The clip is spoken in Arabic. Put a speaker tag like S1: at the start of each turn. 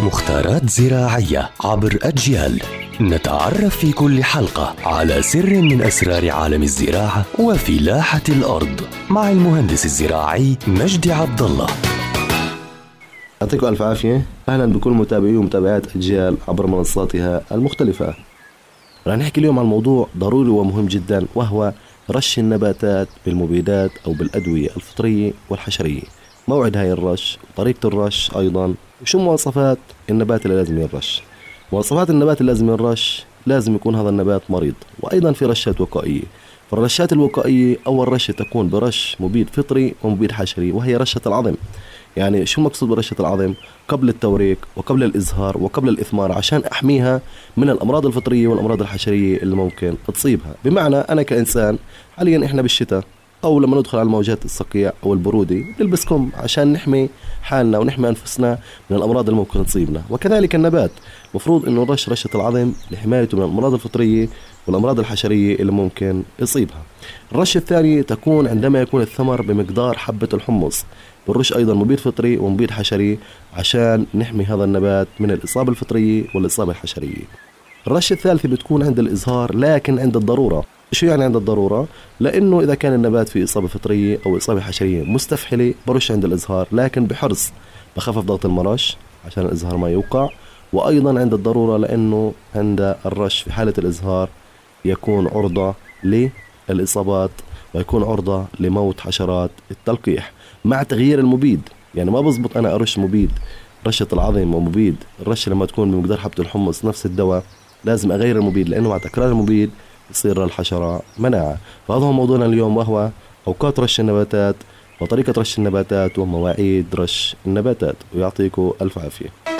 S1: مختارات زراعية عبر أجيال. نتعرف في كل حلقة على سر من أسرار عالم الزراعة وفلاحة الأرض مع المهندس الزراعي مجدي عبد الله
S2: يعطيكم ألف عافية. أهلا بكل متابعي ومتابعات أجيال عبر منصاتها المختلفة. رح نحكي اليوم عن موضوع ضروري ومهم جدا وهو رش النباتات بالمبيدات أو بالأدوية الفطرية والحشرية. موعد هاي الرش طريقة الرش أيضا. وشو مواصفات النبات اللي لازم ينرش مواصفات النبات اللي لازم ينرش لازم يكون هذا النبات مريض وأيضا في رشات وقائية. فالرشات الوقائية أول رشة تكون برش مبيد فطري ومبيد حشري وهي رشة العظم. يعني شو مقصود برشة العظم؟ قبل التوريك وقبل الإزهار وقبل الإثمار عشان أحميها من الأمراض الفطرية والأمراض الحشرية اللي ممكن تصيبها. بمعنى أنا كإنسان حاليا إحنا بالشتاء أو لما ندخل على الموجات الصقيع أو البرودة نلبس كم عشان نحمي حالنا ونحمي أنفسنا من الأمراض اللي ممكن تصيبنا. وكذلك النبات مفروض إنه نرش رشة العظم لحمايته من الأمراض الفطرية والأمراض الحشرية اللي ممكن يصيبها. الرشة الثانية تكون عندما يكون الثمر بمقدار حبة الحمص. بنرش أيضا مبيد فطري ومبيد حشري عشان نحمي هذا النبات من الإصابة الفطرية والإصابة الحشرية. الرشة الثالثة بتكون عند الإزهار لكن عند الضرورة. شو يعني عند الضرورة؟ لأنه إذا كان النبات في إصابة فطرية أو إصابة حشرية مستفحلة برش عند الإزهار لكن بحرص بخفف ضغط المرش عشان الإزهار ما يوقع. وأيضا عند الضرورة لأنه عند الرش في حالة الإزهار يكون عرضة للإصابات ويكون عرضة لموت حشرات التلقيح مع تغيير المبيد. يعني ما بزبط أنا أرش مبيد رشة العظم ومبيد. الرشة لما تكون بمقدار حبة الحمص نفس الدواء لازم أغير المبيد لأنه مع تكرار المبيد يصير للحشرة مناعة. فهذا هو موضوعنا اليوم وهو أوقات رش النباتات وطريقة رش النباتات ومواعيد رش النباتات. ويعطيكم ألف عافية.